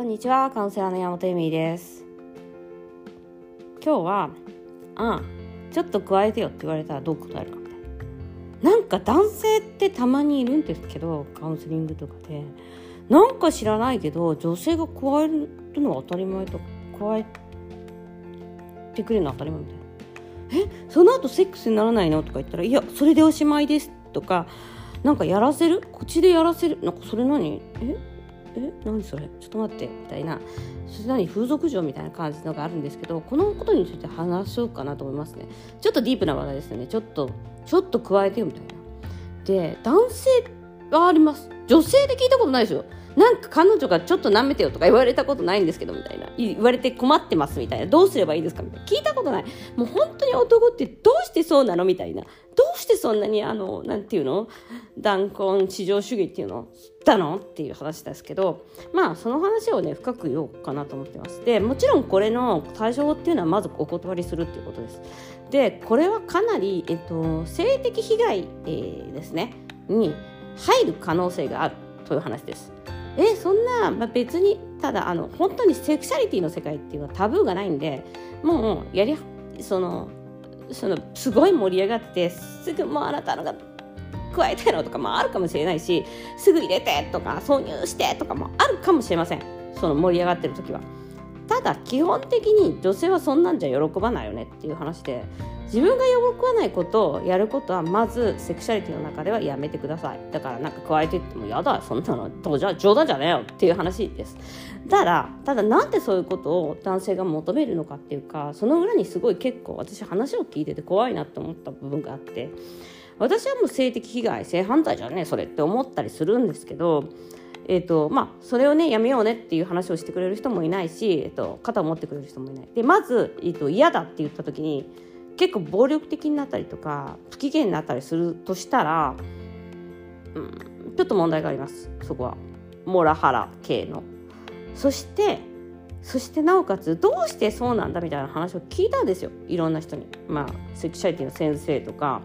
こんにちはカウンセラーの山本恵美です。今日はあちょっと加えてよって言われたらどう答えるかみたいな。なんか男性ってたまにいるんですけどカウンセリングとかで。なんか知らないけど女性が加えるのは当たり前とか加えてくれるのは当たり前みたいな。えその後セックスにならないのとか言ったらいやそれでおしまいですとかなんかやらせる？口でやらせる？なんかそれ何？え？え何それちょっと待ってみたいな。それ何風俗嬢みたいな感じのがあるんですけどこのことについて話そうかなと思いますね。ちょっとディープな話題ですよね。ちょっとちょっと加えてよみたいな。で男性はあります。女性で聞いたことないですよ。なんか彼女がちょっと舐めてよとか言われたことないんですけどみたいな。言われて困ってますみたいな。どうすればいいですかみたいな。聞いたことない。もう本当に男ってどうしてそうなのみたいな。どうしてそんなにあのなんていうの？断根至上主義っていうの？だの？っていう話ですけどまあその話をね深く言おうかなと思ってます。でもちろんこれの対処法っていうのはまずお断りするっていうことです。でこれはかなり、えっと、性的被害、えー、ですね。に入る可能性があるという話です。えそんな、まあ、別にただあの本当にセクシャリティの世界っていうのはタブーがないんでもうやりそのそのすごい盛り上がってすぐもうあなたのが加えたいのとかもあるかもしれないしすぐ入れてとか挿入してとかもあるかもしれませんその盛り上がってる時は。ただ基本的に女性はそんなんじゃ喜ばないよねっていう話で自分が喜ばないことをやることはまずセクシャリティの中ではやめてください。だからなんか加えていってもやだそんなのじゃ冗談じゃねえよっていう話です。ただただなんでそういうことを男性が求めるのかっていうかその裏にすごい結構私話を聞いてて怖いなって思った部分があって私はもう性的被害性犯罪じゃねえそれって思ったりするんですけどえーとまあ、それをねやめようねっていう話をしてくれる人もいないし、えーと、肩を持ってくれる人もいない。でまず、えーと、嫌だって言った時に結構暴力的になったりとか不機嫌になったりするとしたら、うん、ちょっと問題があります。そこは。モラハラ系の。そしてそしてなおかつどうしてそうなんだみたいな話を聞いたんですよ。いろんな人に。まあセクシャリティの先生とか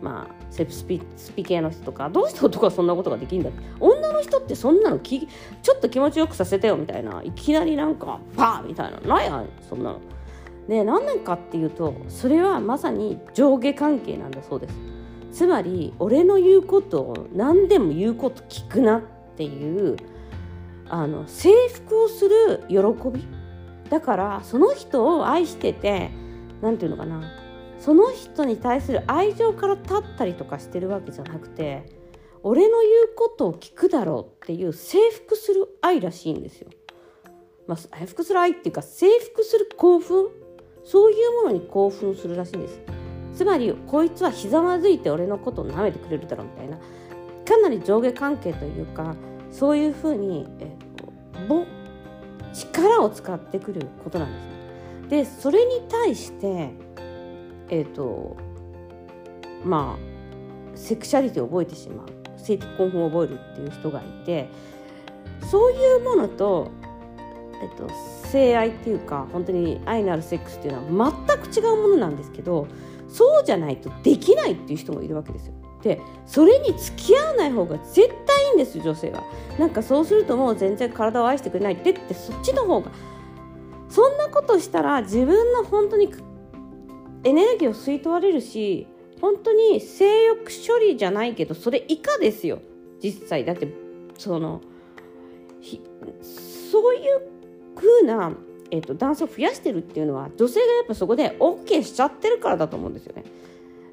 まあ、セプスピスピ系の人とかどうして男はそんなことができるんだって女の人ってそんなのきちょっと気持ちよくさせてよみたいないきなりなんかパーみたいなないやそんなの。で何年かっていうとそれはまさに上下関係なんだそうです。つまり俺の言うことを何でも言うこと聞くなっていうあの征服をする喜びだからその人を愛してて何て言うのかなその人に対する愛情から立ったりとかしてるわけじゃなくて俺の言うことを聞くだろうっていう征服する愛らしいんですよ。まあ、征服する愛っていうか征服する興奮？そういうものに興奮するらしいんです。つまりこいつはひざまずいて俺のことを舐めてくれるだろうみたいなかなり上下関係というかそういうふうに、えー、と力を使ってくることなんです。でそれに対してえっ、ー、とまあセクシャリティを覚えてしまう性的興奮を覚えるっていう人がいてそういうものと、えっ、ー、と、性愛っていうか本当に愛のあるセックスっていうのは全く違うものなんですけどそうじゃないとできないっていう人もいるわけですよ。でそれに付き合わない方が絶対いいんですよ女性は。なんかそうするともう全然体を愛してくれないってってそっちの方がそんなことしたら自分の本当にエネルギーを吸い取られるし本当に性欲処理じゃないけどそれ以下ですよ。実際。だってそのそういう風な、えーと、男性を増やしてるっていうのは女性がやっぱそこで OK しちゃってるからだと思うんですよね。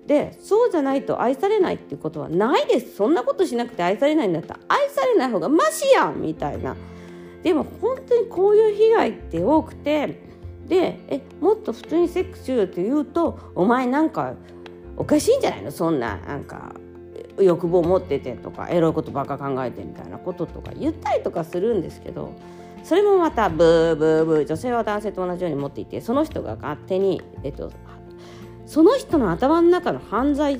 でそうじゃないと愛されないっていうことはないです。そんなことしなくて愛されないんだったら愛されない方がマシやんみたいな。でも本当にこういう被害って多くてでえもっと普通にセックスしようって言うとお前なんかおかしいんじゃないの？そんななんか欲望持っててとかエロいことばっか考えてみたいなこととか言ったりとかするんですけどそれもまたブーブーブー女性は男性と同じように持っていてその人が勝手に、えっと、その人の頭の中の犯罪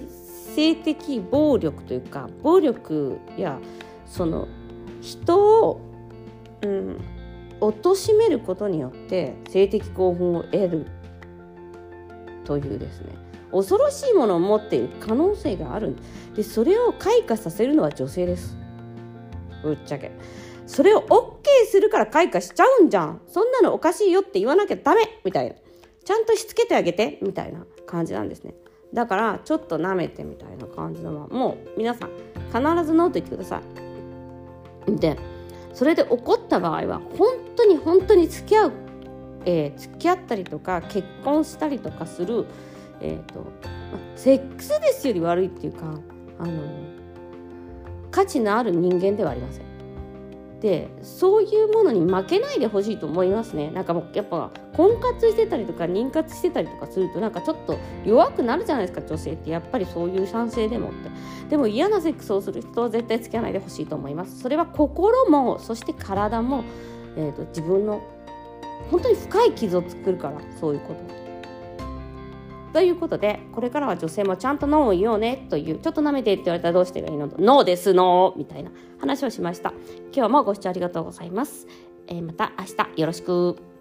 性的暴力というか暴力やその人を、うん、貶めることによって性的興奮を得るというですね。恐ろしいものを持っている可能性がある。でそれを開花させるのは女性です。ぶっちゃけ。それを OK するから開花しちゃうんじゃん。そんなのおかしいよって言わなきゃダメ。みたいな。ちゃんとしつけてあげて。みたいな感じなんですね。だからちょっと舐めてみたいな感じのはもう皆さん必ずノーと言ってください。でそれで怒った場合は本当に本当に付き合う、えー、付き合ったりとか結婚したりとかする、えーと、まセックスですより悪いっていうかあの価値のある人間ではありません。でそういうものに負けないでほしいと思いますね。なんかもうやっぱ婚活してたりとか妊活してたりとかするとなんかちょっと弱くなるじゃないですか女性って。やっぱりそういう賛成でもって。でも嫌なセックスをする人は絶対付き合わないでほしいと思います。それは心もそして体も、えーと、自分の本当に深い傷を作るからそういうこと。ということでこれからは女性もちゃんと脳を言おうねというちょっと舐めてって言われたらどうしてがいいのノーですノーみたいな話をしました。今日もご視聴ありがとうございます、えー、また明日よろしく。